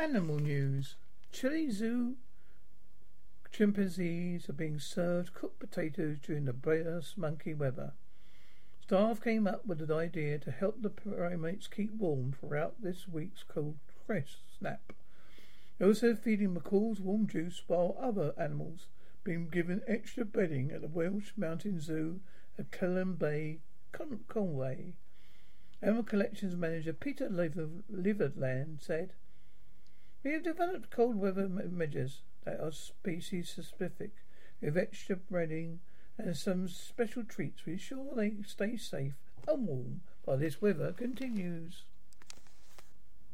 Animal news. Chile Zoo chimpanzees are being served cooked potatoes during the bear's monkey weather. Staff came up with an idea to help the primates keep warm throughout this week's cold fresh snap. Also feeding macaws warm juice while other animals being given extra bedding at the Welsh Mountain Zoo at Colwyn Bay, Con- Conway. Animal Collections Manager Peter Liverland said, We have developed cold weather measures that are species specific with extra bedding and some special treats to ensure they stay safe and warm while this weather continues.